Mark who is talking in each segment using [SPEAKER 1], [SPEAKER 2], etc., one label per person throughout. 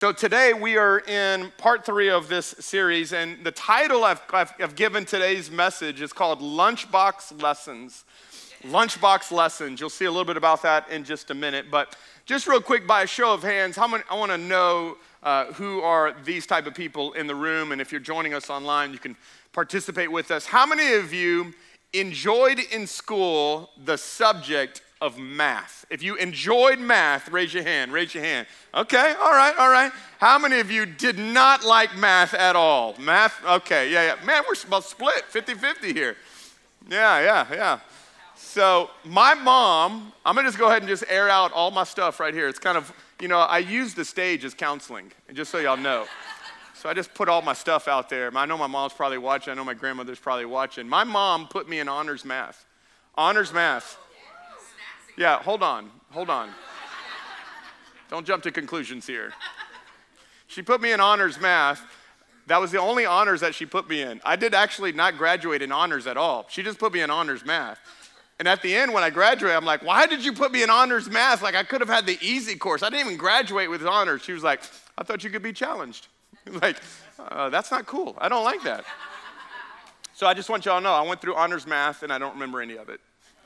[SPEAKER 1] So today we are in part three of this series, and the title I've, I've, I've, given today's message is called Lunchbox Lessons. Lunchbox Lessons. You'll see a little bit about that in just a minute, but just real quick, by a show of hands, how many, I want to know uh, who are these type of people in the room, and if you're joining us online, you can participate with us. How many of you enjoyed in school the subject of math. If you enjoyed math, raise your hand, raise your hand. Okay, all right, all right. How many of you did not like math at all? Math, okay, yeah, yeah. Man, we're about split 50 50 here. Yeah, yeah, yeah. So, my mom, I'm gonna just go ahead and just air out all my stuff right here. It's kind of, you know, I use the stage as counseling, just so y'all know. So I just put all my stuff out there. I know my mom's probably watching. I know my grandmother's probably watching. My mom put me in honors math. Honors math. Yeah, hold on, hold on. Don't jump to conclusions here. She put me in honors math. That was the only honors that she put me in. I did actually not graduate in honors at all. She just put me in honors math. And at the end, when I graduated, I'm like, why did you put me in honors math? Like, I could have had the easy course. I didn't even graduate with honors. She was like, I thought you could be challenged. like, uh, that's not cool. I don't like that. So I just want y'all to know I went through honors math and I don't remember any of it.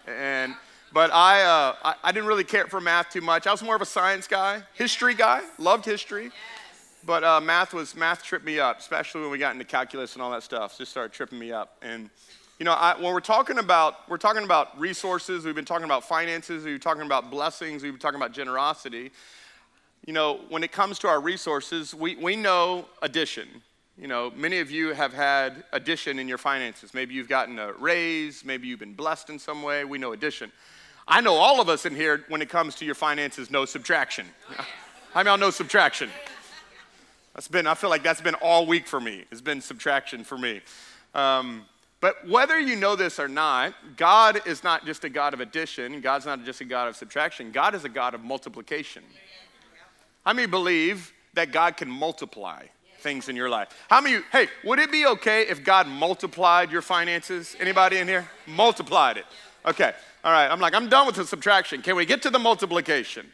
[SPEAKER 1] And but I, uh, I, I, didn't really care for math too much. I was more of a science guy, history guy, loved history. But uh, math was, math tripped me up, especially when we got into calculus and all that stuff. Just started tripping me up. And, you know, I, when we're talking about, we're talking about resources, we've been talking about finances, we've been talking about blessings, we've been talking about generosity. You know, when it comes to our resources, we, we know addition. You know, many of you have had addition in your finances. Maybe you've gotten a raise, maybe you've been blessed in some way. We know addition. I know all of us in here, when it comes to your finances, no subtraction. Many y'all know subtraction? That's been, I feel like that's been all week for me. It's been subtraction for me. Um, but whether you know this or not, God is not just a God of addition. God's not just a God of subtraction. God is a God of multiplication. How many believe that God can multiply things in your life? How many, hey, would it be okay if God multiplied your finances? Anybody in here? Multiplied it. Okay. All right, I'm like, I'm done with the subtraction. Can we get to the multiplication?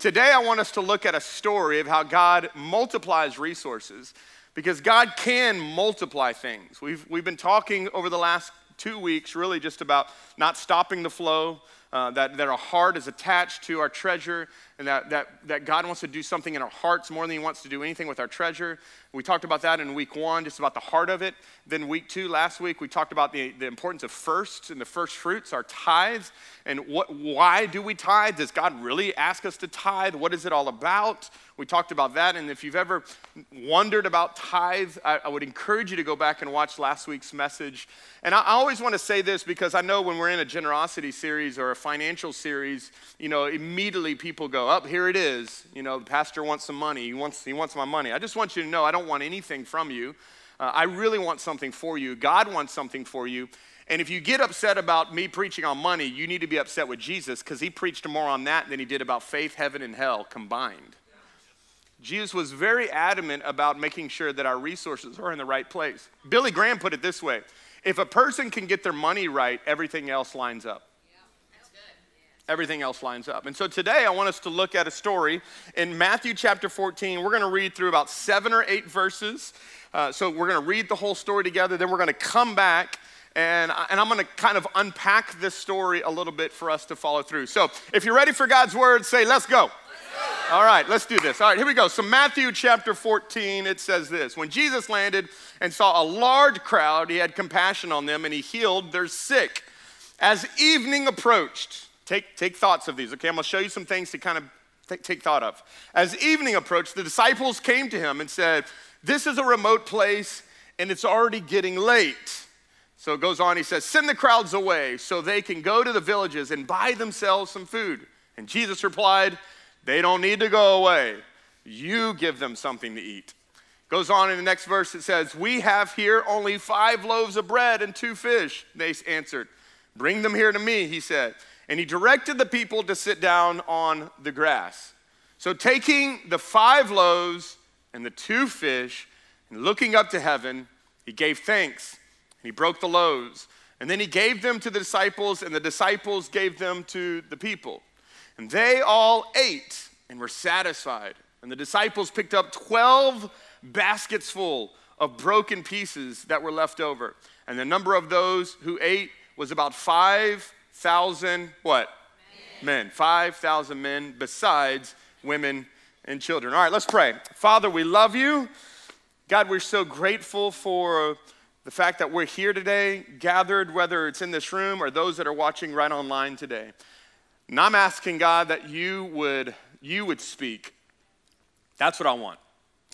[SPEAKER 1] Today, I want us to look at a story of how God multiplies resources because God can multiply things. We've, we've been talking over the last two weeks really just about not stopping the flow, uh, that, that our heart is attached to our treasure, and that, that, that God wants to do something in our hearts more than He wants to do anything with our treasure. We talked about that in week one, just about the heart of it. Then, week two, last week, we talked about the, the importance of firsts and the first fruits, our tithes, and what, why do we tithe? Does God really ask us to tithe? What is it all about? We talked about that. And if you've ever wondered about tithe, I, I would encourage you to go back and watch last week's message. And I, I always want to say this because I know when we're in a generosity series or a financial series, you know, immediately people go, up, here it is. You know, the pastor wants some money. He wants, he wants my money. I just want you to know I don't want anything from you. Uh, I really want something for you. God wants something for you. And if you get upset about me preaching on money, you need to be upset with Jesus because he preached more on that than he did about faith, heaven, and hell combined. Jesus was very adamant about making sure that our resources are in the right place. Billy Graham put it this way if a person can get their money right, everything else lines up everything else lines up. And so today I want us to look at a story in Matthew chapter 14. We're going to read through about seven or eight verses. Uh, so we're going to read the whole story together, then we're going to come back. And, and I'm going to kind of unpack this story a little bit for us to follow through. So, if you're ready for God's word, say, Let's go. Let's go. All right, let's do this. All right, here we go. So, Matthew chapter 14, it says this When Jesus landed and saw a large crowd, he had compassion on them and he healed their sick. As evening approached, Take, take thoughts of these, okay? I'm gonna show you some things to kind of take, take thought of. As evening approached, the disciples came to him and said, This is a remote place and it's already getting late. So it goes on, he says, Send the crowds away so they can go to the villages and buy themselves some food. And Jesus replied, They don't need to go away. You give them something to eat. Goes on in the next verse, it says, We have here only five loaves of bread and two fish. They answered, Bring them here to me, he said and he directed the people to sit down on the grass. So, taking the five loaves and the two fish, and looking up to heaven, he gave thanks, and he broke the loaves. And then he gave them to the disciples, and the disciples gave them to the people. And they all ate and were satisfied. And the disciples picked up 12 baskets full of broken pieces that were left over. And the number of those who ate was about 5,000 what? Men. men. 5,000 men besides women and children. All right, let's pray. Father, we love you. God, we're so grateful for the fact that we're here today, gathered, whether it's in this room or those that are watching right online today. And I'm asking God that you would you would speak. That's what I want.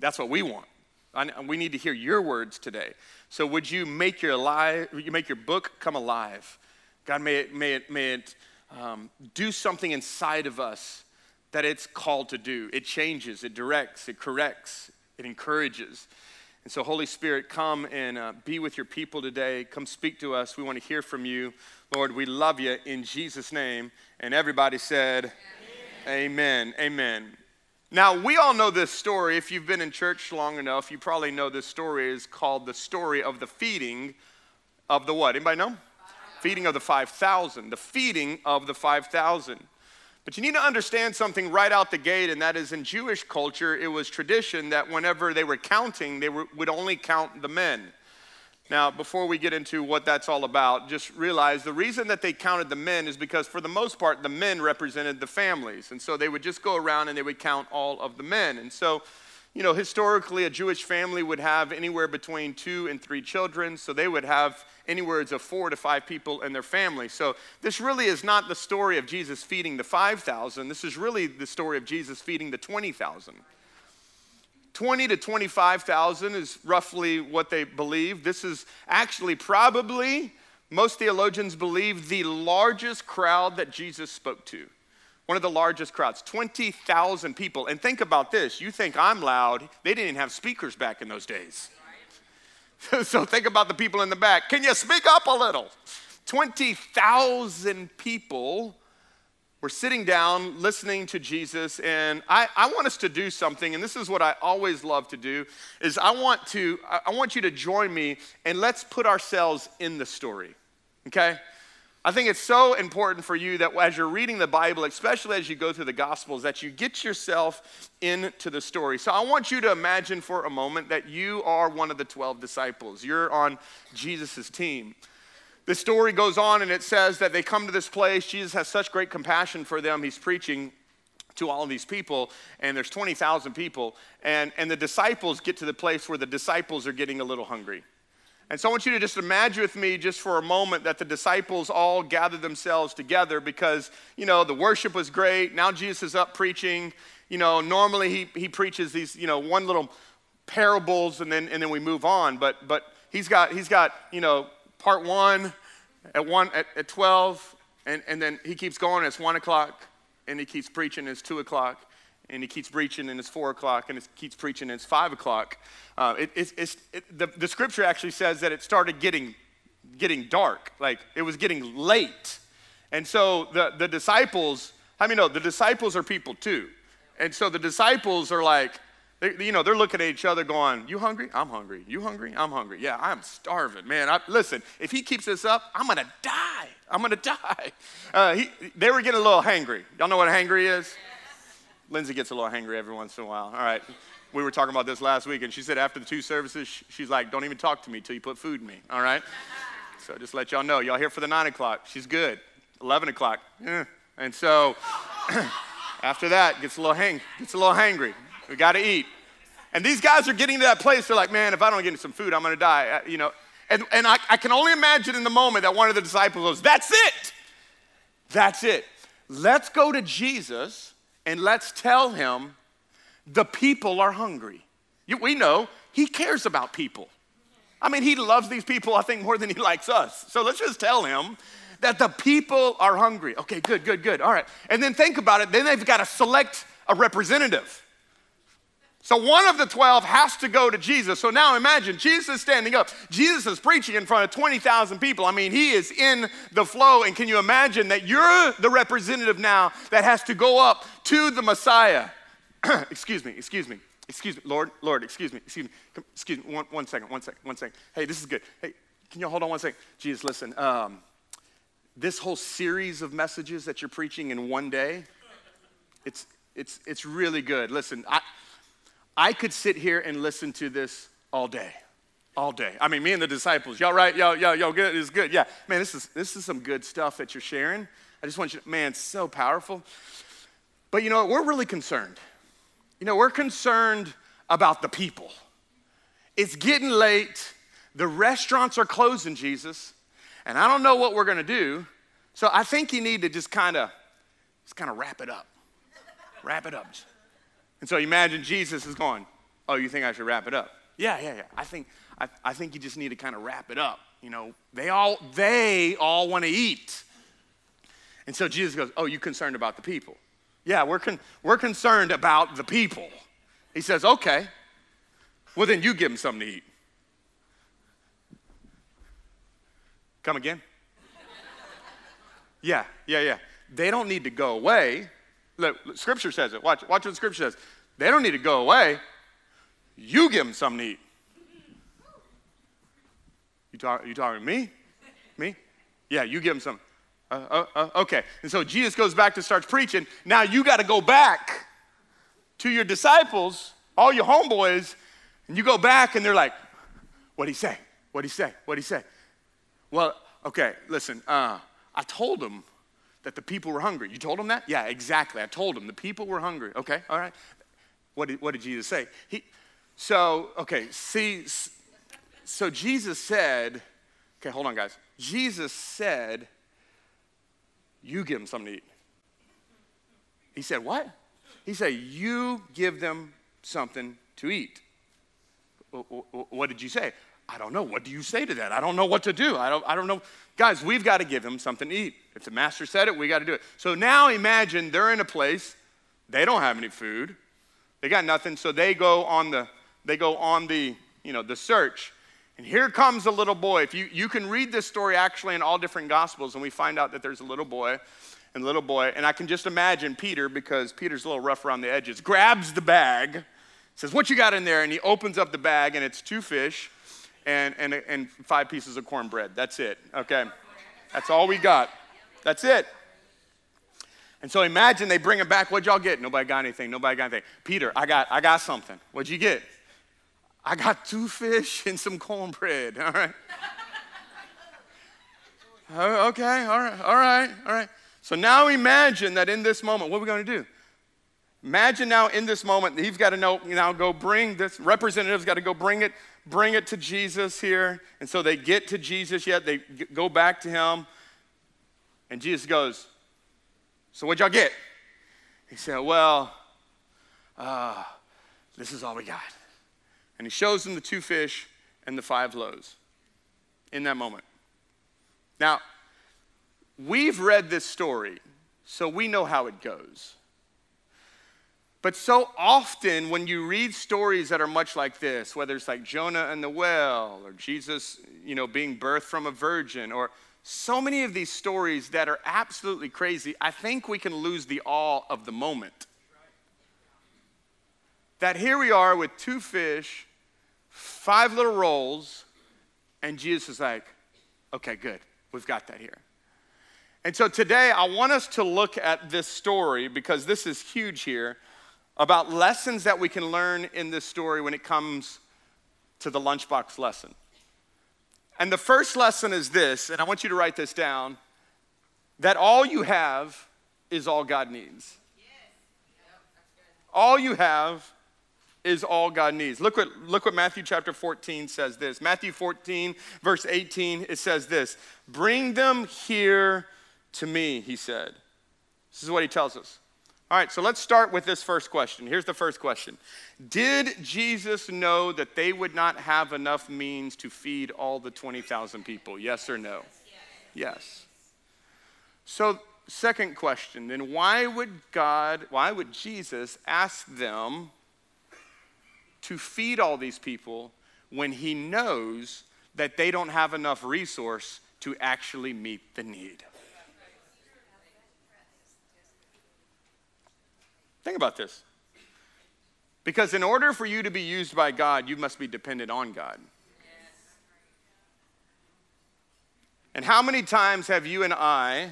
[SPEAKER 1] That's what we want. I, we need to hear your words today. So would you make your alive, you make your book come alive? God, may it, may it, may it um, do something inside of us that it's called to do. It changes, it directs, it corrects, it encourages. And so, Holy Spirit, come and uh, be with your people today. Come speak to us. We want to hear from you. Lord, we love you in Jesus' name. And everybody said, Amen. Amen. Amen. Now, we all know this story. If you've been in church long enough, you probably know this story is called the story of the feeding of the what? Anybody know? Feeding of the 5,000. The feeding of the 5,000. But you need to understand something right out the gate, and that is in Jewish culture, it was tradition that whenever they were counting, they were, would only count the men. Now, before we get into what that's all about, just realize the reason that they counted the men is because, for the most part, the men represented the families. And so they would just go around and they would count all of the men. And so, you know, historically, a Jewish family would have anywhere between two and three children. So they would have anywhere of four to five people in their family. So this really is not the story of Jesus feeding the 5,000. This is really the story of Jesus feeding the 20,000. 20 to 25,000 is roughly what they believe. This is actually probably, most theologians believe, the largest crowd that Jesus spoke to. One of the largest crowds, 20,000 people. And think about this you think I'm loud, they didn't have speakers back in those days. so think about the people in the back. Can you speak up a little? 20,000 people we're sitting down listening to jesus and I, I, want us to do something and this is what i always love to do is i want to i want you to join me and let's put ourselves in the story okay i think it's so important for you that as you're reading the bible especially as you go through the gospels that you get yourself into the story so i want you to imagine for a moment that you are one of the 12 disciples you're on jesus' team the story goes on and it says that they come to this place. Jesus has such great compassion for them. He's preaching to all of these people, and there's 20,000 people. And, and the disciples get to the place where the disciples are getting a little hungry. And so I want you to just imagine with me, just for a moment, that the disciples all gathered themselves together because, you know, the worship was great. Now Jesus is up preaching. You know, normally he, he preaches these, you know, one little parables and then, and then we move on. But, but he's got, he's got, you know, part one at, one, at, at 12, and, and then he keeps going, it's 1 o'clock, and he keeps preaching, it's 2 o'clock, and he keeps preaching, and it's 4 o'clock, and he keeps preaching, and it's 5 o'clock. Uh, it, it's, it, the, the scripture actually says that it started getting, getting dark, like it was getting late. And so the, the disciples, I mean, no, the disciples are people too. And so the disciples are like, they, you know, they're looking at each other going, You hungry? I'm hungry. You hungry? I'm hungry. Yeah, I'm starving, man. I, listen, if he keeps this up, I'm to die. I'm to die. Uh, he, they were getting a little hangry. Y'all know what hangry is? Lindsay gets a little hangry every once in a while. All right. We were talking about this last week, and she said after the two services, she's like, Don't even talk to me till you put food in me. All right? So just let y'all know. Y'all here for the nine o'clock. She's good. 11 o'clock. Eh. And so after that, gets a little hang, gets a little hangry. We got to eat. And these guys are getting to that place. They're like, man, if I don't get some food, I'm going to die. Uh, you know, and, and I, I can only imagine in the moment that one of the disciples goes, that's it. That's it. Let's go to Jesus and let's tell him the people are hungry. We know he cares about people. I mean, he loves these people, I think, more than he likes us. So let's just tell him that the people are hungry. Okay, good, good, good. All right. And then think about it. Then they've got to select a representative. So one of the 12 has to go to Jesus. So now imagine Jesus is standing up. Jesus is preaching in front of 20,000 people. I mean, he is in the flow. And can you imagine that you're the representative now that has to go up to the Messiah? excuse me, excuse me, excuse me, Lord, Lord, excuse me, excuse me, excuse me, one, one second, one second, one second. Hey, this is good. Hey, can you hold on one second? Jesus, listen, um, this whole series of messages that you're preaching in one day, it's, It's, it's really good. Listen, I, I could sit here and listen to this all day. All day. I mean, me and the disciples, y'all right? Y'all, y'all, y'all good? It's good. Yeah. Man, this is, this is some good stuff that you're sharing. I just want you to, man, it's so powerful. But you know what? We're really concerned. You know, we're concerned about the people. It's getting late. The restaurants are closing, Jesus. And I don't know what we're going to do. So I think you need to just kind of just kind of wrap it up. wrap it up. And so imagine Jesus is going, "Oh, you think I should wrap it up?" Yeah, yeah, yeah. I think I, I think you just need to kind of wrap it up. You know, they all they all want to eat. And so Jesus goes, "Oh, you concerned about the people?" Yeah, we're con- we're concerned about the people. He says, "Okay. Well, then you give them something to eat." Come again? yeah, yeah, yeah. They don't need to go away. Look, scripture says it. Watch, watch what scripture says. They don't need to go away. You give them something to eat. You, talk, you talking to me? Me? Yeah, you give them some. Uh, uh, uh, okay. And so Jesus goes back to starts preaching. Now you got to go back to your disciples, all your homeboys, and you go back and they're like, what'd he say? What'd he say? What'd he say? Well, okay, listen, uh, I told them that the people were hungry. You told them that? Yeah, exactly. I told them the people were hungry. Okay, all right. What did, what did Jesus say? He, so, okay, see, so Jesus said, okay, hold on, guys. Jesus said, you give them something to eat. He said, what? He said, you give them something to eat. What did you say? I don't know. What do you say to that? I don't know what to do. I don't, I don't know. Guys, we've got to give them something to eat. If the master said it, we got to do it. So now imagine they're in a place, they don't have any food. They got nothing, so they go on the they go on the, you know, the search. And here comes a little boy. If you, you can read this story actually in all different gospels, and we find out that there's a little boy and little boy, and I can just imagine Peter, because Peter's a little rough around the edges, grabs the bag, says, What you got in there? And he opens up the bag, and it's two fish and, and, and five pieces of cornbread. That's it, okay? That's all we got. That's it. And so imagine they bring him back. What'd y'all get? Nobody got anything. Nobody got anything. Peter, I got, I got something. What'd you get? I got two fish and some cornbread. All right. Oh, okay, all right, all right, all right. So now imagine that in this moment, what are we going to do? Imagine now in this moment, he's got to know, You now go bring this, representative's got to go bring it bring it to Jesus here. And so they get to Jesus yet, they go back to him. And Jesus goes, So what'd y'all get? He said, Well, uh, this is all we got. And he shows them the two fish and the five loaves in that moment. Now, we've read this story, so we know how it goes. But so often, when you read stories that are much like this, whether it's like Jonah and the well, or Jesus, you know, being birthed from a virgin, or so many of these stories that are absolutely crazy, I think we can lose the awe of the moment. That here we are with two fish, five little rolls, and Jesus is like, okay, good, we've got that here. And so today, I want us to look at this story because this is huge here about lessons that we can learn in this story when it comes to the lunchbox lesson. And the first lesson is this, and I want you to write this down that all you have is all God needs. All you have is all God needs. Look what, look what Matthew chapter 14 says this. Matthew 14, verse 18, it says this Bring them here to me, he said. This is what he tells us. All right, so let's start with this first question. Here's the first question Did Jesus know that they would not have enough means to feed all the 20,000 people? Yes or no? Yes. So, second question then why would God, why would Jesus ask them to feed all these people when he knows that they don't have enough resource to actually meet the need? Think about this. Because in order for you to be used by God, you must be dependent on God. And how many times have you and I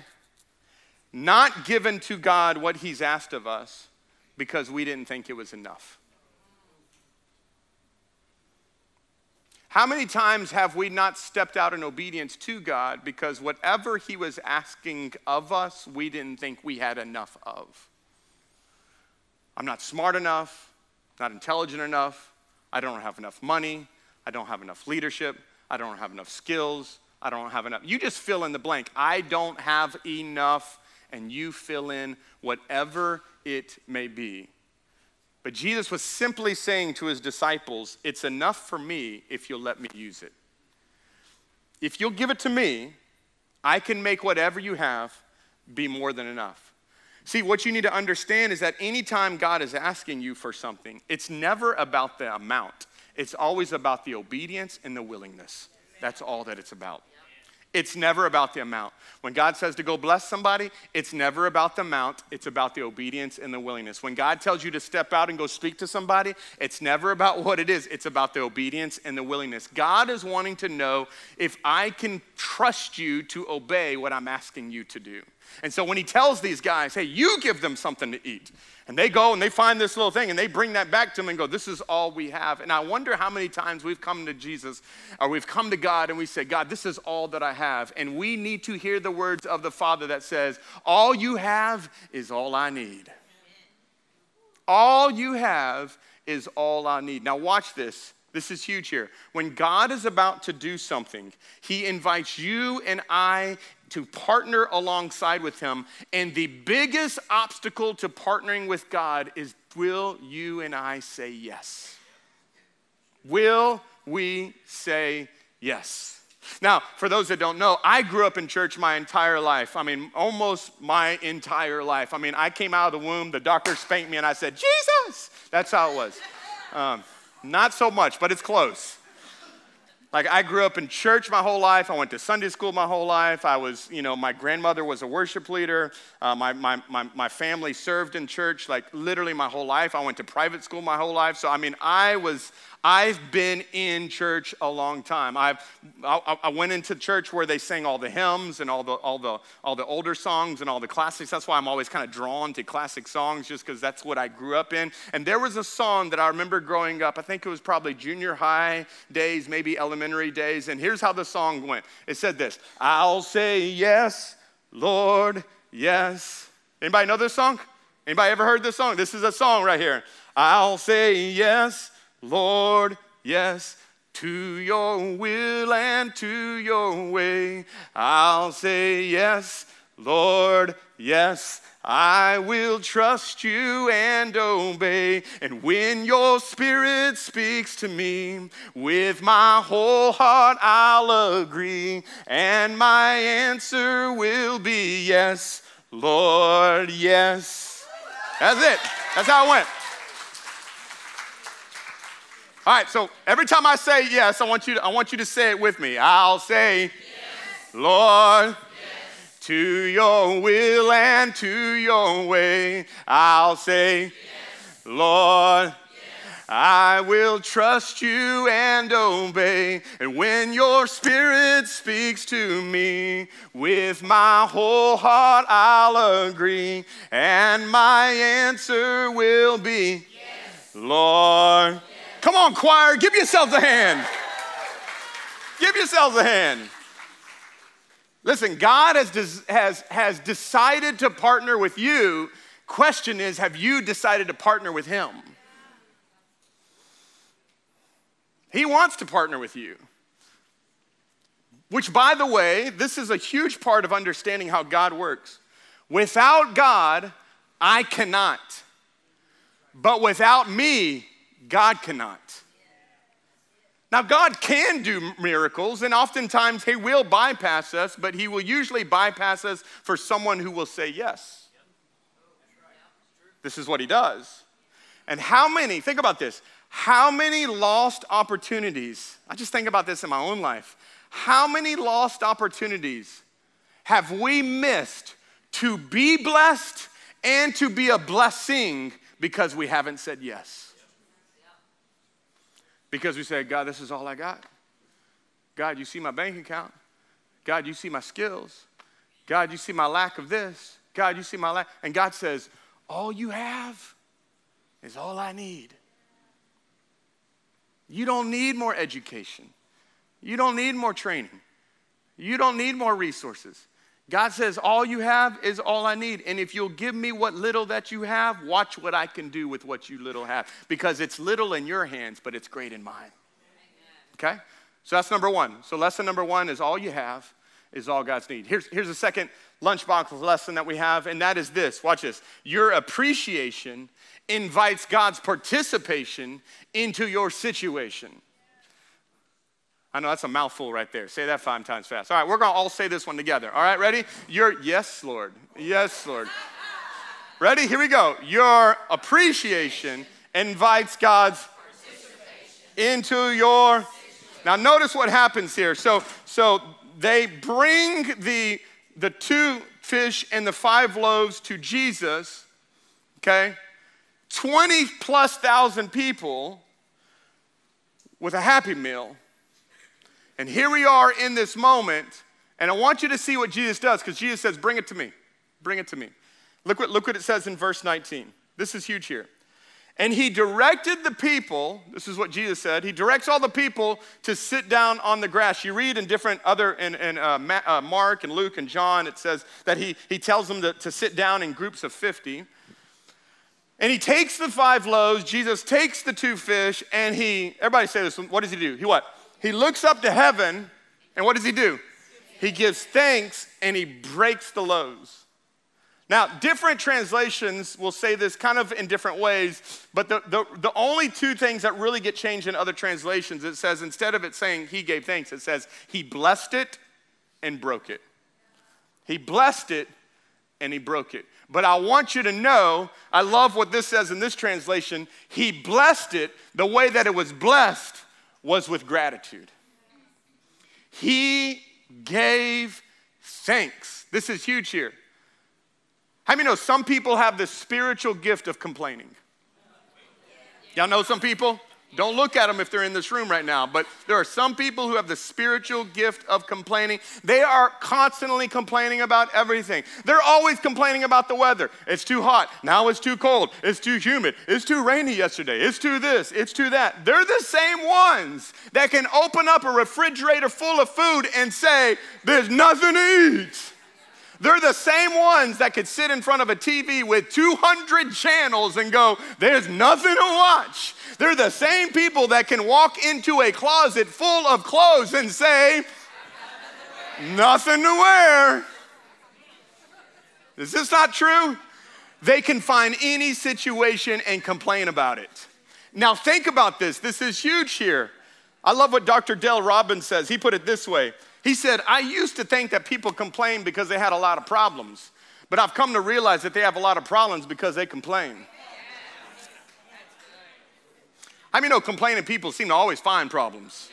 [SPEAKER 1] not given to God what He's asked of us because we didn't think it was enough. How many times have we not stepped out in obedience to God because whatever He was asking of us, we didn't think we had enough of? I'm not smart enough, not intelligent enough, I don't have enough money, I don't have enough leadership, I don't have enough skills, I don't have enough. You just fill in the blank. I don't have enough, and you fill in whatever it may be. But Jesus was simply saying to his disciples, It's enough for me if you'll let me use it. If you'll give it to me, I can make whatever you have be more than enough. See, what you need to understand is that anytime God is asking you for something, it's never about the amount, it's always about the obedience and the willingness. That's all that it's about. It's never about the amount. When God says to go bless somebody, it's never about the amount, it's about the obedience and the willingness. When God tells you to step out and go speak to somebody, it's never about what it is, it's about the obedience and the willingness. God is wanting to know if I can trust you to obey what I'm asking you to do. And so when he tells these guys, hey, you give them something to eat, and they go and they find this little thing and they bring that back to him and go, This is all we have. And I wonder how many times we've come to Jesus or we've come to God and we say, God, this is all that I have. And we need to hear the words of the Father that says, All you have is all I need. All you have is all I need. Now, watch this. This is huge here. When God is about to do something, He invites you and I to partner alongside with Him. And the biggest obstacle to partnering with God is will you and I say yes? Will we say yes? Now, for those that don't know, I grew up in church my entire life. I mean, almost my entire life. I mean, I came out of the womb, the doctor spanked me, and I said, Jesus! That's how it was. Um, not so much, but it's close. Like I grew up in church my whole life. I went to Sunday school my whole life. I was, you know, my grandmother was a worship leader. Uh, my, my, my, my family served in church like literally my whole life. I went to private school my whole life. So, I mean, I was, I've been in church a long time. I've, I, I, went into church where they sang all the hymns and all the, all, the, all the older songs and all the classics. That's why I'm always kind of drawn to classic songs, just because that's what I grew up in. And there was a song that I remember growing up. I think it was probably junior high days, maybe elementary days. And here's how the song went it said this I'll say yes, Lord, yes. Anybody know this song? Anybody ever heard this song? This is a song right here. I'll say yes, Lord, yes, to your will and to your way. I'll say yes, Lord, yes. I will trust you and obey. And when your spirit speaks to me, with my whole heart I'll agree. And my answer will be yes, Lord, yes. That's it. That's how it went. All right, so every time I say yes, I want you to, I want you to say it with me. I'll say, yes. Lord, yes. to your will and to your way. I'll say, yes. Lord, I will trust you and obey. And when your spirit speaks to me, with my whole heart I'll agree. And my answer will be, Lord, Come on, choir, give yourselves a hand. Give yourselves a hand. Listen, God has, has, has decided to partner with you. Question is, have you decided to partner with Him? He wants to partner with you. Which, by the way, this is a huge part of understanding how God works. Without God, I cannot. But without me, God cannot. Now, God can do miracles, and oftentimes He will bypass us, but He will usually bypass us for someone who will say yes. This is what He does. And how many, think about this, how many lost opportunities, I just think about this in my own life, how many lost opportunities have we missed to be blessed and to be a blessing because we haven't said yes? Because we say, God, this is all I got. God, you see my bank account. God, you see my skills. God, you see my lack of this. God, you see my lack. And God says, All you have is all I need. You don't need more education. You don't need more training. You don't need more resources. God says, All you have is all I need. And if you'll give me what little that you have, watch what I can do with what you little have. Because it's little in your hands, but it's great in mine. Okay? So that's number one. So, lesson number one is all you have is all God's need. Here's, here's a second lunchbox lesson that we have, and that is this watch this. Your appreciation invites God's participation into your situation. I know that's a mouthful right there. Say that five times fast. All right, we're gonna all say this one together. All right, ready? Your yes, Lord. Yes, Lord. Ready? Here we go. Your appreciation invites God's into your. Now notice what happens here. So so they bring the the two fish and the five loaves to Jesus. Okay, 20 plus thousand people with a happy meal. And here we are in this moment, and I want you to see what Jesus does because Jesus says, Bring it to me. Bring it to me. Look what, look what it says in verse 19. This is huge here. And he directed the people, this is what Jesus said, he directs all the people to sit down on the grass. You read in different other, in, in uh, uh, Mark and Luke and John, it says that he, he tells them to, to sit down in groups of 50. And he takes the five loaves, Jesus takes the two fish, and he, everybody say this, what does he do? He what? He looks up to heaven, and what does he do? He gives thanks and he breaks the loaves. Now, different translations will say this kind of in different ways, but the, the, the, only two things that really get changed in other translations, it says instead of it saying he gave thanks, it says he blessed it and broke it. He blessed it and he broke it. But I want you to know, I love what this says in this translation. He blessed it the way that it was blessed was with gratitude. He gave thanks. This is huge here. How many know some people have the spiritual gift of complaining? Y'all know some people? Don't look at them if they're in this room right now, but there are some people who have the spiritual gift of complaining. They are constantly complaining about everything. They're always complaining about the weather. It's too hot. Now it's too cold. It's too humid. It's too rainy yesterday. It's too this. It's too that. They're the same ones that can open up a refrigerator full of food and say, There's nothing to eat. They're the same ones that could sit in front of a TV with 200 channels and go, There's nothing to watch. They're the same people that can walk into a closet full of clothes and say, Nothing to wear. Is this not true? They can find any situation and complain about it. Now, think about this. This is huge here. I love what Dr. Dale Robbins says. He put it this way he said, I used to think that people complain because they had a lot of problems, but I've come to realize that they have a lot of problems because they complain. I mean, no, complaining people seem to always find problems.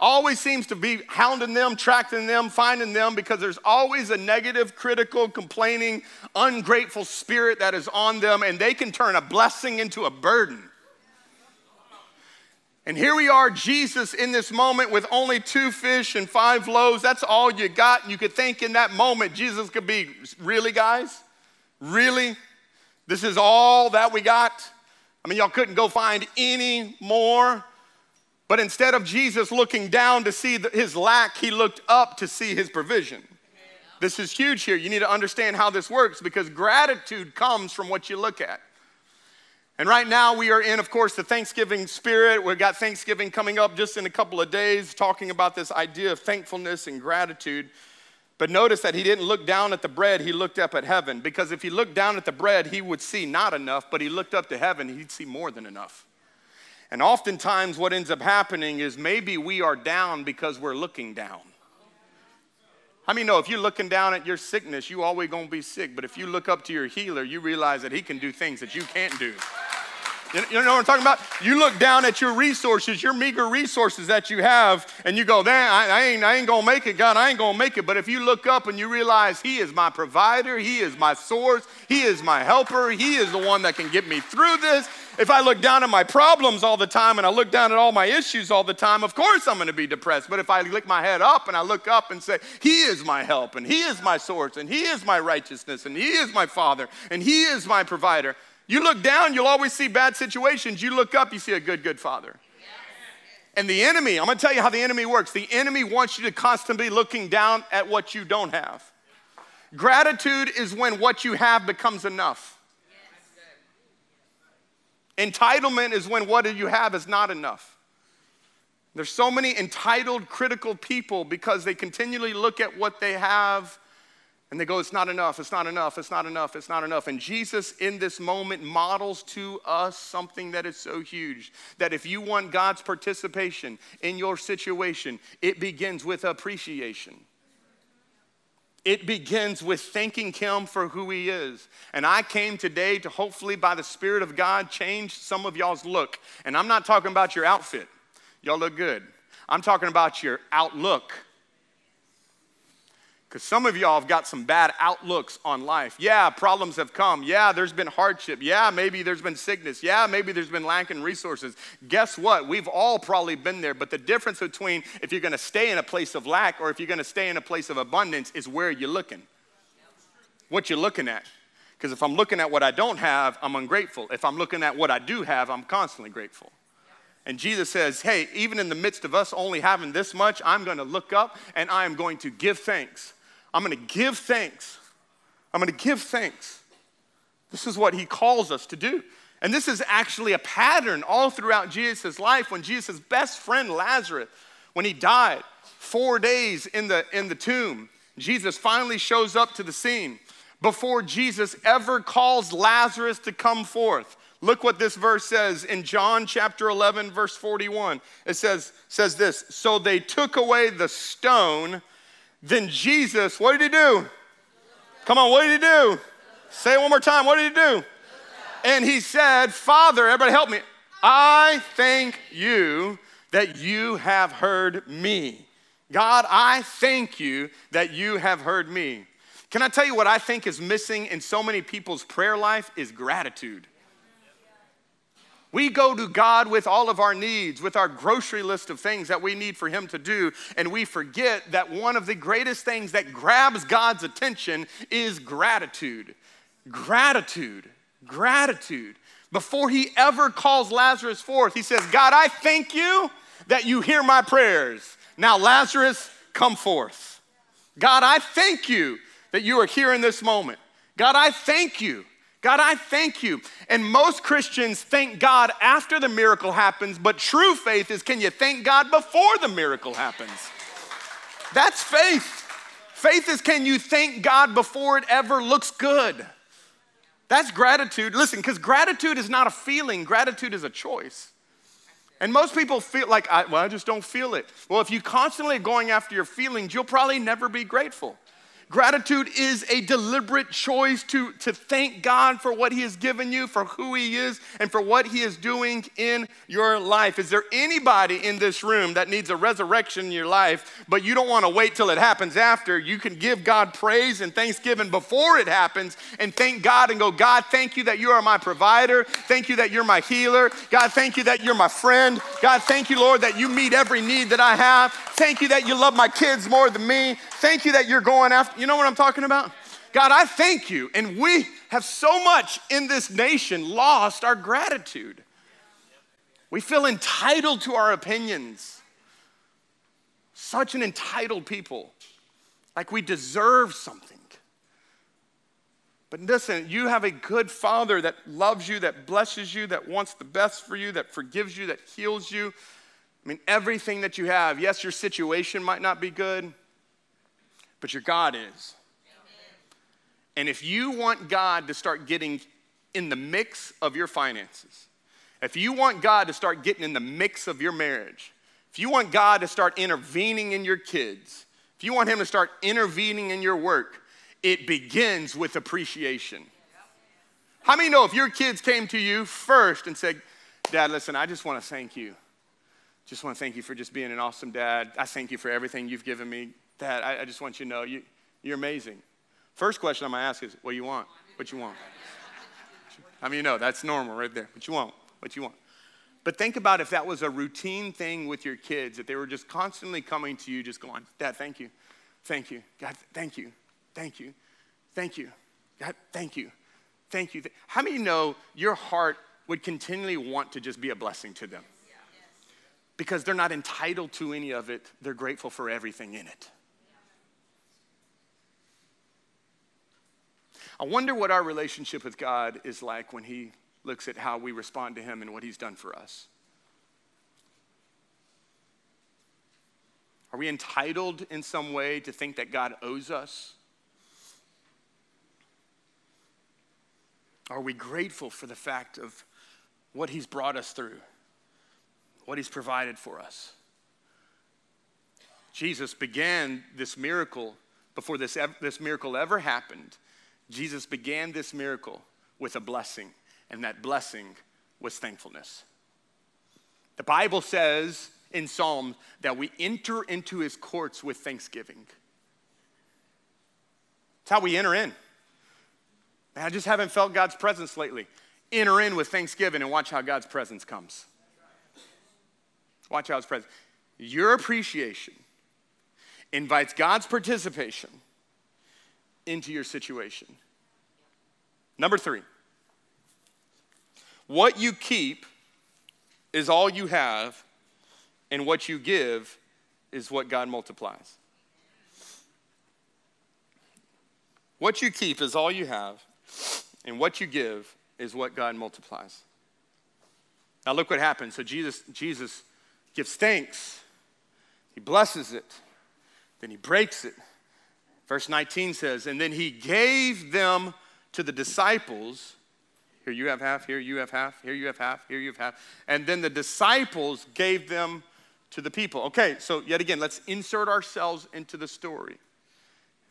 [SPEAKER 1] Always seems to be hounding them, tracking them, finding them because there's always a negative, critical, complaining, ungrateful spirit that is on them, and they can turn a blessing into a burden. And here we are, Jesus, in this moment with only two fish and five loaves. That's all you got. And you could think in that moment, Jesus could be, really, guys? Really? This is all that we got? I mean, y'all couldn't go find any more. But instead of Jesus looking down to see his lack, he looked up to see his provision. This is huge here. You need to understand how this works because gratitude comes from what you look at. And right now, we are in, of course, the Thanksgiving spirit. We've got Thanksgiving coming up just in a couple of days, talking about this idea of thankfulness and gratitude. But notice that he didn't look down at the bread, he looked up at heaven. Because if he looked down at the bread, he would see not enough, but he looked up to heaven, he'd see more than enough. And oftentimes, what ends up happening is maybe we are down because we're looking down. I mean, no, if you're looking down at your sickness, you always gonna be sick. But if you look up to your healer, you realize that he can do things that you can't do. You know what I'm talking about? You look down at your resources, your meager resources that you have, and you go, man, I, I, ain't, I ain't gonna make it, God, I ain't gonna make it. But if you look up and you realize He is my provider, He is my source, He is my helper, He is the one that can get me through this. If I look down at my problems all the time and I look down at all my issues all the time, of course I'm gonna be depressed. But if I lick my head up and I look up and say, He is my help, and He is my source, and He is my righteousness, and He is my Father, and He is my provider You look down, you'll always see bad situations. You look up, you see a good, good father. And the enemy, I'm gonna tell you how the enemy works. The enemy wants you to constantly be looking down at what you don't have. Gratitude is when what you have becomes enough. Entitlement is when what you have is not enough. There's so many entitled, critical people because they continually look at what they have and they go, It's not enough, it's not enough, it's not enough, it's not enough. And Jesus, in this moment, models to us something that is so huge that if you want God's participation in your situation, it begins with appreciation. It begins with thanking Him for who He is. And I came today to hopefully, by the Spirit of God, change some of y'all's look. And I'm not talking about your outfit, y'all look good. I'm talking about your outlook. Because some of y'all have got some bad outlooks on life. Yeah, problems have come. Yeah, there's been hardship. Yeah, maybe there's been sickness. Yeah, maybe there's been lack in resources. Guess what? We've all probably been there. But the difference between if you're going to stay in a place of lack or if you're going to stay in a place of abundance is where you're looking. What you're looking at. Because if I'm looking at what I don't have, I'm ungrateful. If I'm looking at what I do have, I'm constantly grateful. And Jesus says, Hey, even in the midst of us only having this much, I'm going to look up and I am going to give thanks I'm going to give thanks. I'm going to give thanks. This is what he calls us to do. And this is actually a pattern all throughout Jesus' life when Jesus' best friend Lazarus, when he died, four days in the, in the tomb, Jesus finally shows up to the scene before Jesus ever calls Lazarus to come forth. Look what this verse says in John chapter 11, verse 41. It says, says this So they took away the stone then Jesus, what did he do? Come on, what did he do? Say it one more time. What did he do? And he said, Father, everybody help me. I thank you that you have heard me. God, I thank you that you have heard me. Can I tell you what I think is missing in so many people's prayer life is gratitude. We go to God with all of our needs, with our grocery list of things that we need for Him to do, and we forget that one of the greatest things that grabs God's attention is gratitude. Gratitude. Gratitude. Before He ever calls Lazarus forth, He says, God, I thank you that you hear my prayers. Now, Lazarus, come forth. God, I thank you that you are here in this moment. God, I thank you God, I thank you. And most Christians thank God after the miracle happens, but true faith is can you thank God before the miracle happens? That's faith. Faith is can you thank God before it ever looks good? That's gratitude. Listen, because gratitude is not a feeling, gratitude is a choice. And most people feel like, I, well, I just don't feel it. Well, if you're constantly going after your feelings, you'll probably never be grateful. Gratitude is a deliberate choice to, to thank God for what He has given you, for who He is, and for what He is doing in your life. Is there anybody in this room that needs a resurrection in your life, but you don't want to wait till it happens after? You can give God praise and thanksgiving before it happens and thank God and go, God, thank you that you are my provider. Thank you that you're my healer. God, thank you that you're my friend. God, thank you, Lord, that you meet every need that I have. Thank you that you love my kids more than me. Thank you that you're going after you know what I'm talking about? God, I thank you. And we have so much in this nation lost our gratitude. We feel entitled to our opinions. Such an entitled people, like we deserve something. But listen, you have a good father that loves you, that blesses you, that wants the best for you, that forgives you, that heals you. I mean, everything that you have. Yes, your situation might not be good, but your God is. And if you want God to start getting in the mix of your finances, if you want God to start getting in the mix of your marriage, if you want God to start intervening in your kids, if you want Him to start intervening in your work, it begins with appreciation. How many know if your kids came to you first and said, Dad, listen, I just want to thank you. Just want to thank you for just being an awesome dad. I thank you for everything you've given me. Dad, I, I just want you to know you, you're amazing. First question I'm gonna ask is, what do you want? What you want? I mean, you know, that's normal right there. What you want? What you want? But think about if that was a routine thing with your kids, that they were just constantly coming to you, just going, Dad, thank you. Thank you. God, thank you. Thank you. Thank you. God, thank you. thank you. How many know your heart would continually want to just be a blessing to them? Because they're not entitled to any of it, they're grateful for everything in it. I wonder what our relationship with God is like when He looks at how we respond to Him and what He's done for us. Are we entitled in some way to think that God owes us? Are we grateful for the fact of what He's brought us through, what He's provided for us? Jesus began this miracle before this, this miracle ever happened. Jesus began this miracle with a blessing, and that blessing was thankfulness. The Bible says in Psalm that we enter into his courts with thanksgiving. It's how we enter in. Man, I just haven't felt God's presence lately. Enter in with thanksgiving and watch how God's presence comes. Watch how his presence. Your appreciation invites God's participation into your situation. Number three, what you keep is all you have, and what you give is what God multiplies. What you keep is all you have, and what you give is what God multiplies. Now look what happens. So Jesus, Jesus gives thanks, he blesses it, then he breaks it. Verse 19 says, and then he gave them to the disciples. Here you have half, here you have half, here you have half, here you have half. And then the disciples gave them to the people. Okay, so yet again, let's insert ourselves into the story.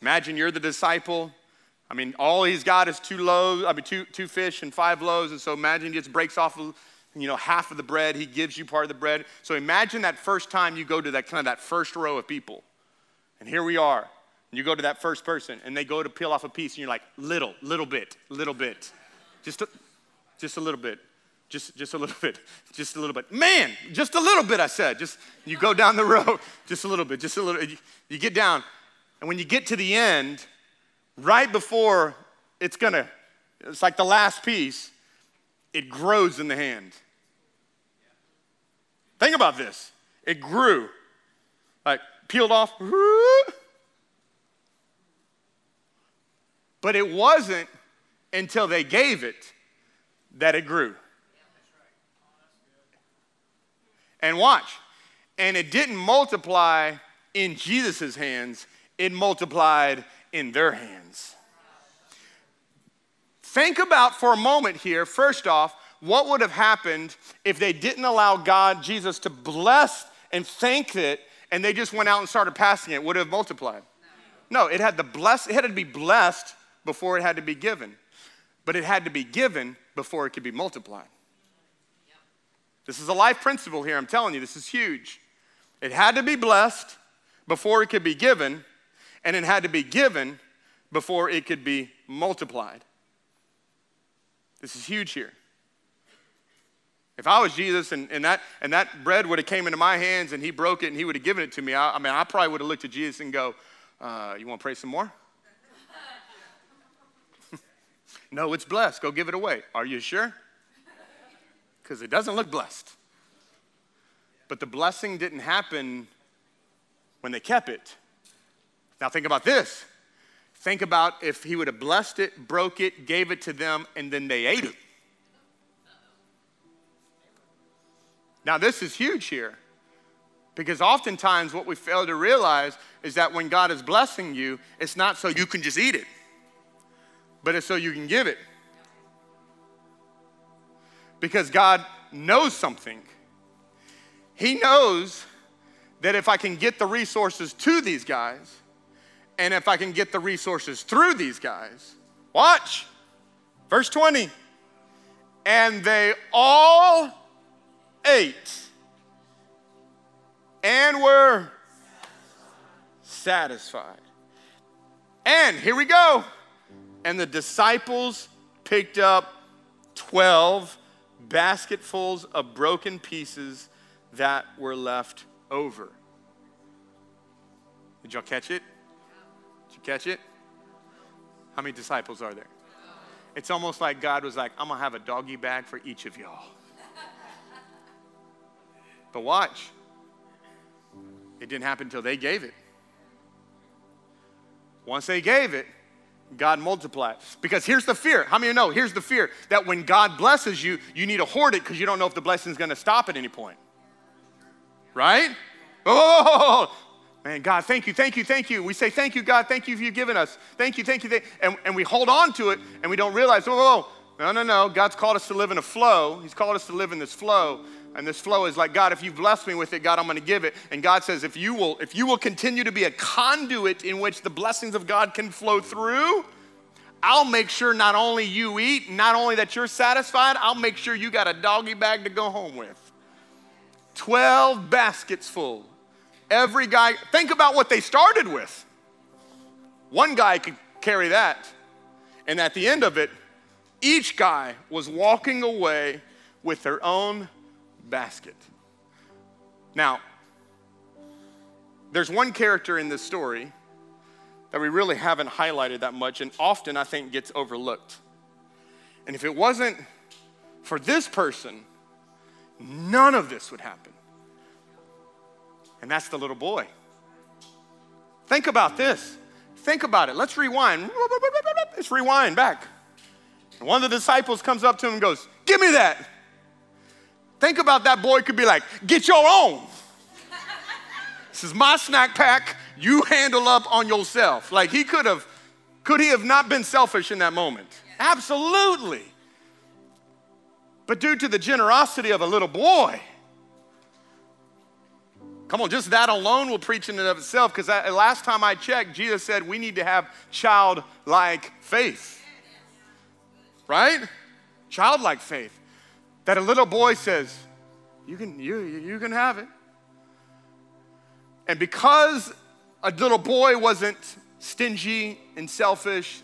[SPEAKER 1] Imagine you're the disciple. I mean, all he's got is two loaves, I mean, two, two fish and five loaves. And so imagine he just breaks off, you know, half of the bread. He gives you part of the bread. So imagine that first time you go to that kind of that first row of people. And here we are. And you go to that first person and they go to peel off a piece and you're like, little, little bit, little bit. Just a, just a little bit. Just, just a little bit. Just a little bit. Man, just a little bit, I said. Just you go down the road, just a little bit, just a little. You, you get down. And when you get to the end, right before it's gonna, it's like the last piece, it grows in the hand. Think about this. It grew, like peeled off, but it wasn't until they gave it that it grew. And watch, and it didn't multiply in Jesus' hands, it multiplied in their hands. Think about for a moment here, first off, what would have happened if they didn't allow God, Jesus, to bless and thank it, and they just went out and started passing it? Would it have multiplied? No, it had, to bless, it had to be blessed before it had to be given. But it had to be given before it could be multiplied. This is a life principle here, I'm telling you, this is huge. It had to be blessed before it could be given, and it had to be given before it could be multiplied. This is huge here. If I was Jesus and, and, that, and that bread would have came into my hands and he broke it and he would have given it to me, I, I mean, I probably would have looked at Jesus and go, uh, you want to pray some more? No, it's blessed. Go give it away. Are you sure? Because it doesn't look blessed. But the blessing didn't happen when they kept it. Now, think about this. Think about if he would have blessed it, broke it, gave it to them, and then they ate it. Now, this is huge here because oftentimes what we fail to realize is that when God is blessing you, it's not so you can just eat it, but it's so you can give it. Because God knows something. He knows that if I can get the resources to these guys, and if I can get the resources through these guys, watch, verse 20, and they all ate and were satisfied. And here we go. And the disciples picked up 12 basketfuls of broken pieces that were left over. Did y'all catch it? Did you catch it? How many disciples are there? It's almost like God was like, I'm going to have a doggy bag for each of y'all. but watch, it didn't happen until they gave it. Once they gave it, God multiplies. Because here's the fear. How many know? Here's the fear that when God blesses you, you need to hoard it because you don't know if the blessing is going to stop at any point. Right? Oh, man, God, thank you, thank you, thank you. We say, thank you, God, thank you for you giving us. Thank you, thank you. Thank and, and we hold on to it and we don't realize, oh, oh, oh. no, no, no. God's called us to live in a flow. He's called us to live in this flow. And this flow is like, God, if you've blessed me with it, God, I'm going to give it. And God says, if you will, if you will continue to be a conduit in which the blessings of God can flow through, I'll make sure not only you eat, not only that you're satisfied, I'll make sure you got a doggy bag to go home with. 12 baskets full. Every guy, think about what they started with. One guy could carry that. And at the end of it, each guy was walking away with their own basket. Now, there's one character in this story that we really haven't highlighted that much and often I think gets overlooked. And if it wasn't for this person, none of this would happen. And that's the little boy. Think about this. Think about it. Let's rewind. Let's rewind back. And one of the disciples comes up to him and goes, Give me that. Think about that boy could be like, get your own. this is my snack pack. You handle up on yourself. Like he could have, could he have not been selfish in that moment? Absolutely. But due to the generosity of a little boy, come on, just that alone will preach in and of itself. Because last time I checked, Jesus said we need to have childlike faith. Right? Childlike faith that a little boy says, You can, you, you can have it. And because a little boy wasn't stingy and selfish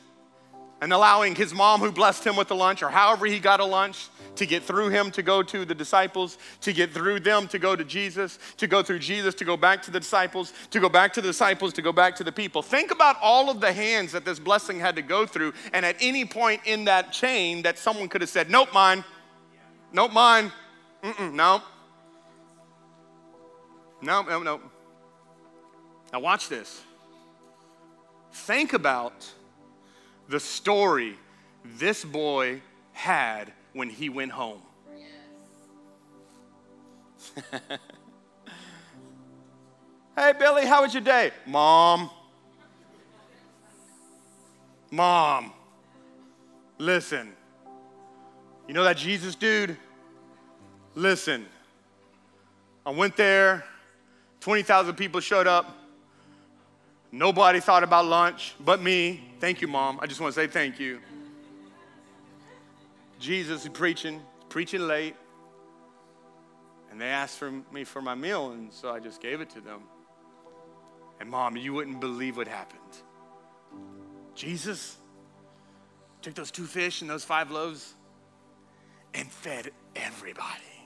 [SPEAKER 1] and allowing his mom, who blessed him with the lunch, or however he got a lunch, to get through him to go to the disciples, to get through them to go to Jesus, to go through Jesus to go back to the disciples, to go back to the disciples, to go back to the people. Think about all of the hands that this blessing had to go through, and at any point in that chain, that someone could have said, Nope, mine. Nope, mine. Mm-mm, no. No, no, no. Now, watch this. Think about the story this boy had when he went home. hey, Billy, how was your day? Mom. Mom. Listen, you know that Jesus dude? Listen, I went there, 20,000 people showed up. Nobody thought about lunch but me. Thank you, Mom. I just want to say thank you. Jesus is preaching, preaching late. And they asked for me for my meal, and so I just gave it to them. And mom, you wouldn't believe what happened. Jesus took those two fish and those five loaves and fed everybody.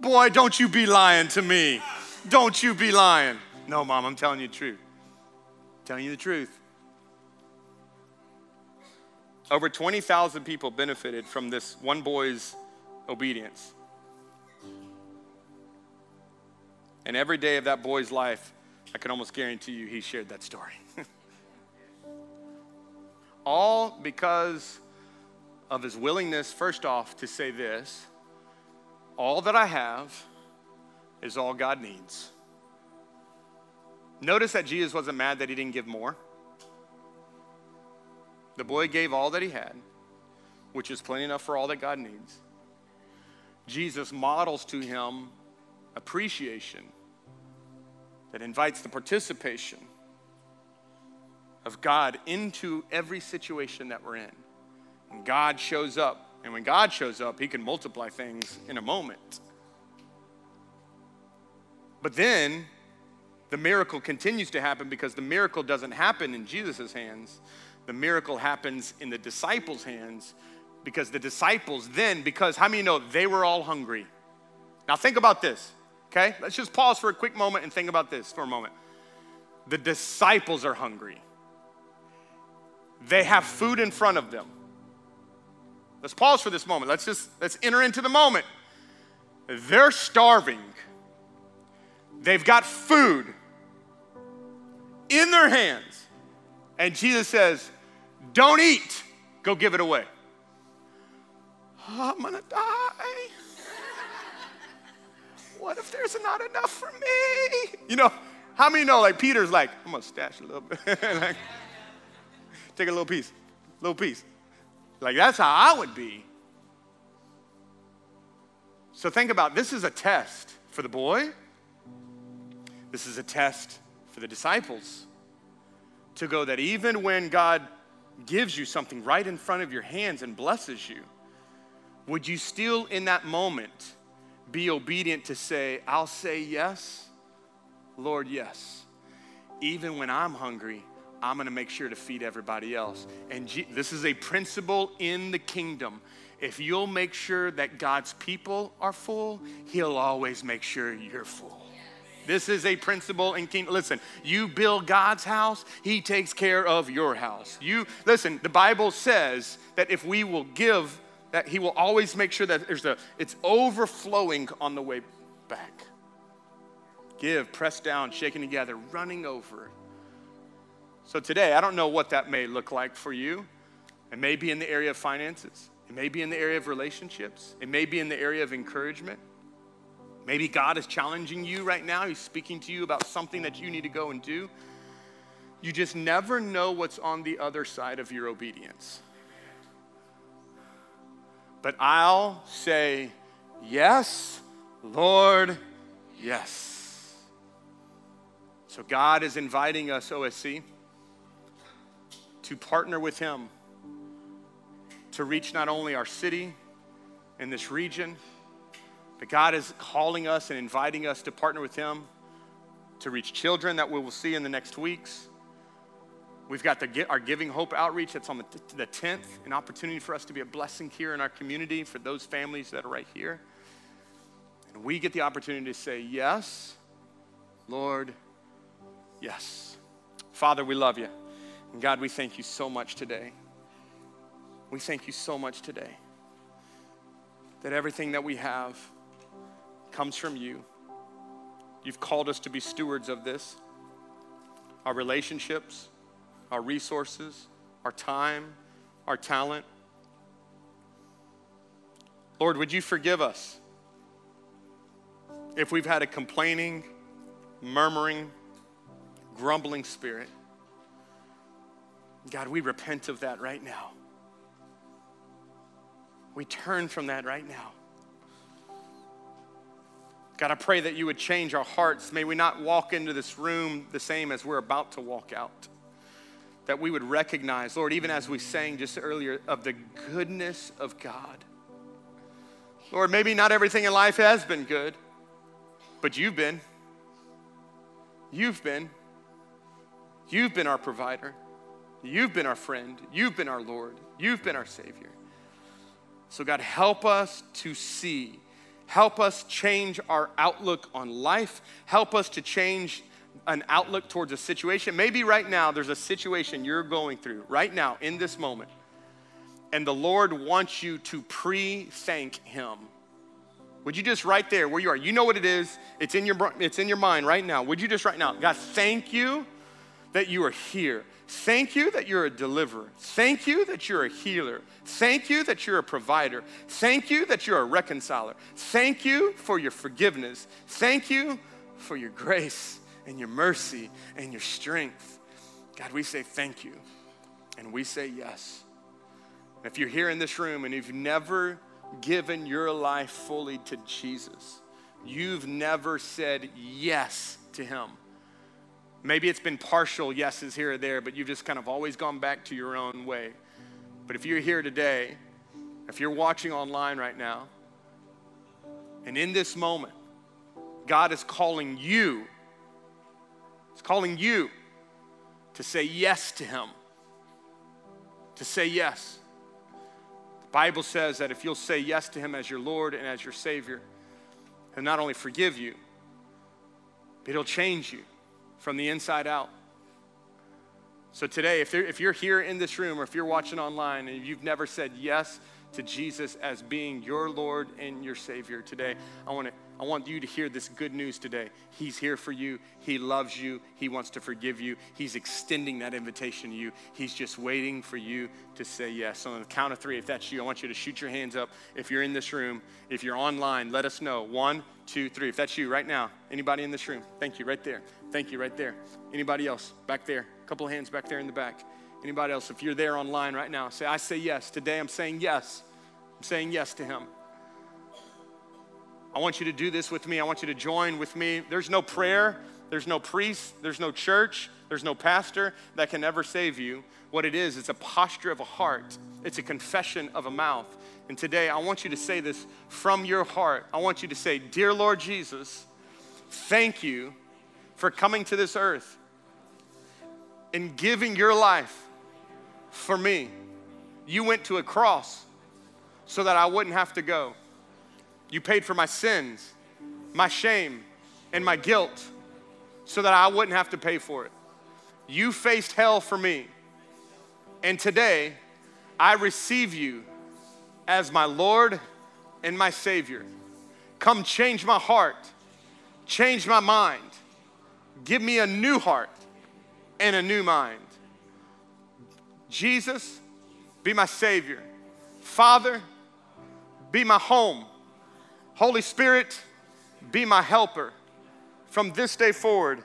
[SPEAKER 1] Boy, don't you be lying to me. Don't you be lying. No, mom, I'm telling you the truth. I'm telling you the truth. Over 20,000 people benefited from this one boy's obedience. And every day of that boy's life, I can almost guarantee you he shared that story. All because of his willingness, first off, to say this all that I have is all God needs. Notice that Jesus wasn't mad that he didn't give more. The boy gave all that he had, which is plenty enough for all that God needs. Jesus models to him appreciation that invites the participation of God into every situation that we're in. And God shows up. And when God shows up, He can multiply things in a moment. But then the miracle continues to happen because the miracle doesn't happen in Jesus' hands. The miracle happens in the disciples' hands because the disciples then, because how many know they were all hungry? Now think about this, okay? Let's just pause for a quick moment and think about this for a moment. The disciples are hungry. They have food in front of them. Let's pause for this moment. Let's just let's enter into the moment. They're starving. They've got food in their hands. And Jesus says, Don't eat, go give it away. I'm gonna die. What if there's not enough for me? You know, how many know like Peter's like, I'm gonna stash a little bit. like, take a little piece, little piece. Like that's how I would be. So think about this is a test for the boy. This is a test for the disciples to go that even when God gives you something right in front of your hands and blesses you, would you still in that moment be obedient to say, I'll say yes, Lord, yes. Even when I'm hungry, I'm gonna make sure to feed everybody else. And G- this is a principle in the kingdom. If you'll make sure that God's people are full, He'll always make sure you're full. This is a principle in kingdom. Listen, you build God's house, He takes care of your house. You listen. The Bible says that if we will give, that He will always make sure that there's a it's overflowing on the way back. Give, press down, shaking together, running over. So today, I don't know what that may look like for you. It may be in the area of finances. It may be in the area of relationships. It may be in the area of encouragement. Maybe God is challenging you right now. He's speaking to you about something that you need to go and do. You just never know what's on the other side of your obedience. But I'll say, Yes, Lord, yes. So God is inviting us, OSC to partner with Him to reach not only our city and this region, but God is calling us and inviting us to partner with Him to reach children that we will see in the next weeks. We've got the, our Giving Hope outreach that's on the, the 10th, an opportunity for us to be a blessing here in our community for those families that are right here. And we get the opportunity to say, Yes, Lord, yes. Father, we love you. And God, we thank you so much today. We thank you so much today that everything that we have comes from you. You've called us to be stewards of this our relationships, our resources, our time, our talent. Lord, would you forgive us if we've had a complaining, murmuring, grumbling spirit? God, we repent of that right now. We turn from that right now. God, I pray that you would change our hearts. May we not walk into this room the same as we're about to walk out. That we would recognize, Lord, even as we sang just earlier, of the goodness of God. Lord, maybe not everything in life has been good, but you've been. You've been. You've been our provider. You've been our friend. You've been our Lord. You've been our Savior. So, God, help us to see. Help us change our outlook on life. Help us to change an outlook towards a situation. Maybe right now there's a situation you're going through, right now, in this moment. And the Lord wants you to pre thank Him. Would you just right there where you are? You know what it is. It's in your it's in your mind right now. Would you just right now, God, thank you that you are here. Thank you that you're a deliverer. Thank you that you're a healer. Thank you that you're a provider. Thank you that you're a reconciler. Thank you for your forgiveness. Thank you for your grace and your mercy and your strength. God, we say thank you and we say yes. If you're here in this room and you've never given your life fully to Jesus, you've never said yes to Him Maybe it's been partial yeses here or there, but you've just kind of always gone back to your own way. But if you're here today, if you're watching online right now, and in this moment, God is calling you, He's calling you to say yes to Him, to say yes. The Bible says that if you'll say yes to Him as your Lord and as your Savior, He'll not only forgive you, but He'll change you from the inside out. So today, if, if you're here in this room or if you're watching online and you've never said yes to Jesus as being your Lord and your Savior today, I want to I want you to hear this good news today. He's here for you. He loves you. He wants to forgive you. He's extending that invitation to you. He's just waiting for you to say yes. On the count of three, if that's you, I want you to shoot your hands up. If you're in this room, if you're online, let us know. One, two, three. If that's you right now, anybody in this room, thank you right there. Thank you right there. Anybody else back there? A couple of hands back there in the back. Anybody else? If you're there online right now, say, I say yes. Today I'm saying yes. I'm saying yes to him. I want you to do this with me. I want you to join with me. There's no prayer, there's no priest, there's no church, there's no pastor that can ever save you. What it is, it's a posture of a heart, it's a confession of a mouth. And today, I want you to say this from your heart. I want you to say, Dear Lord Jesus, thank you for coming to this earth and giving your life for me. You went to a cross so that I wouldn't have to go. You paid for my sins, my shame, and my guilt so that I wouldn't have to pay for it. You faced hell for me. And today, I receive you as my Lord and my Savior. Come change my heart, change my mind, give me a new heart and a new mind. Jesus, be my Savior. Father, be my home. Holy Spirit, be my helper from this day forward.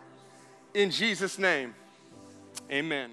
[SPEAKER 1] In Jesus' name, amen.